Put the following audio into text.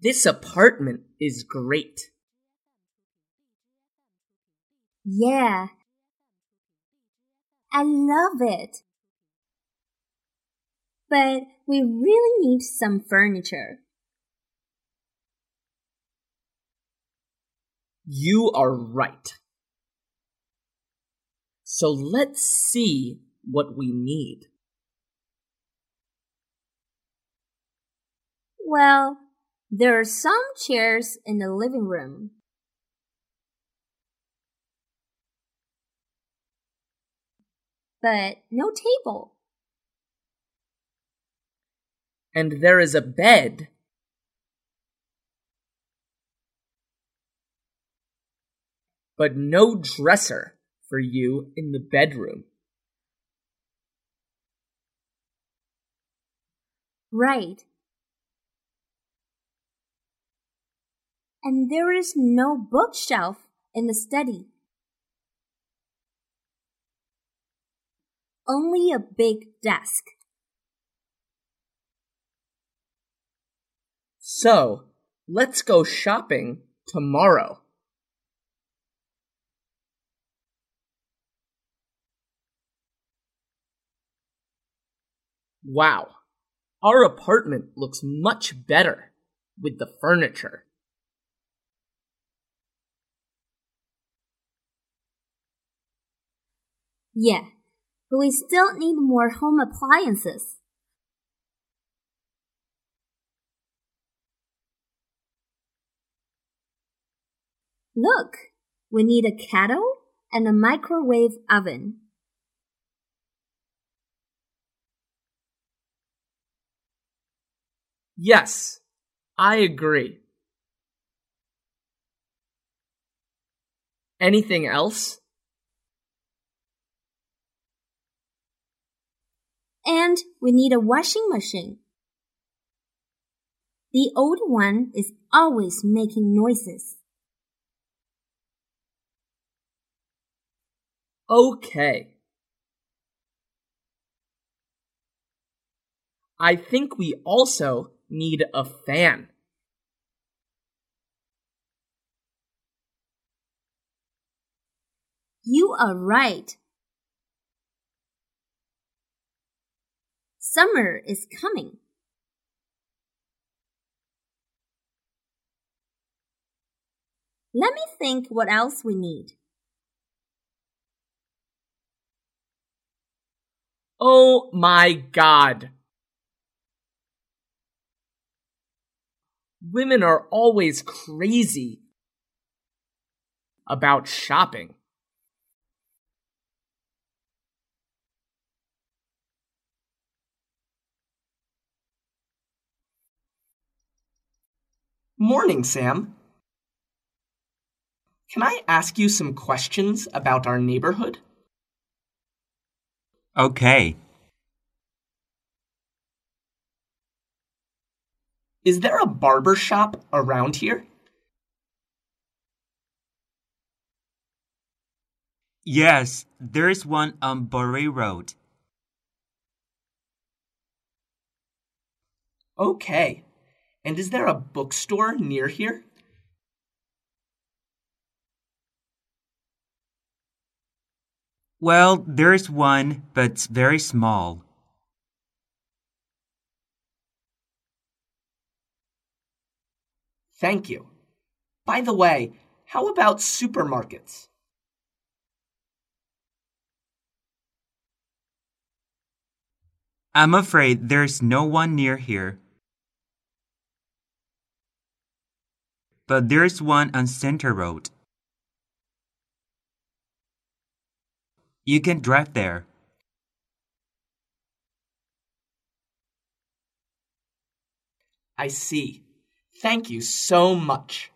This apartment is great. Yeah. I love it. But we really need some furniture. You are right. So let's see what we need. Well, there are some chairs in the living room. But no table. And there is a bed. But no dresser for you in the bedroom. Right. And there is no bookshelf in the study. Only a big desk. So, let's go shopping tomorrow. Wow, our apartment looks much better with the furniture. Yeah, but we still need more home appliances. Look, we need a kettle and a microwave oven. Yes, I agree. Anything else? And we need a washing machine. The old one is always making noises. Okay. I think we also need a fan. You are right. Summer is coming. Let me think what else we need. Oh my god. Women are always crazy about shopping. Morning, Sam. Can I ask you some questions about our neighborhood? Okay. Is there a barber shop around here? Yes, there's one on Bury Road. Okay. And is there a bookstore near here? Well, there's one, but it's very small. Thank you. By the way, how about supermarkets? I'm afraid there's no one near here. But there's one on Center Road. You can drive there. I see. Thank you so much.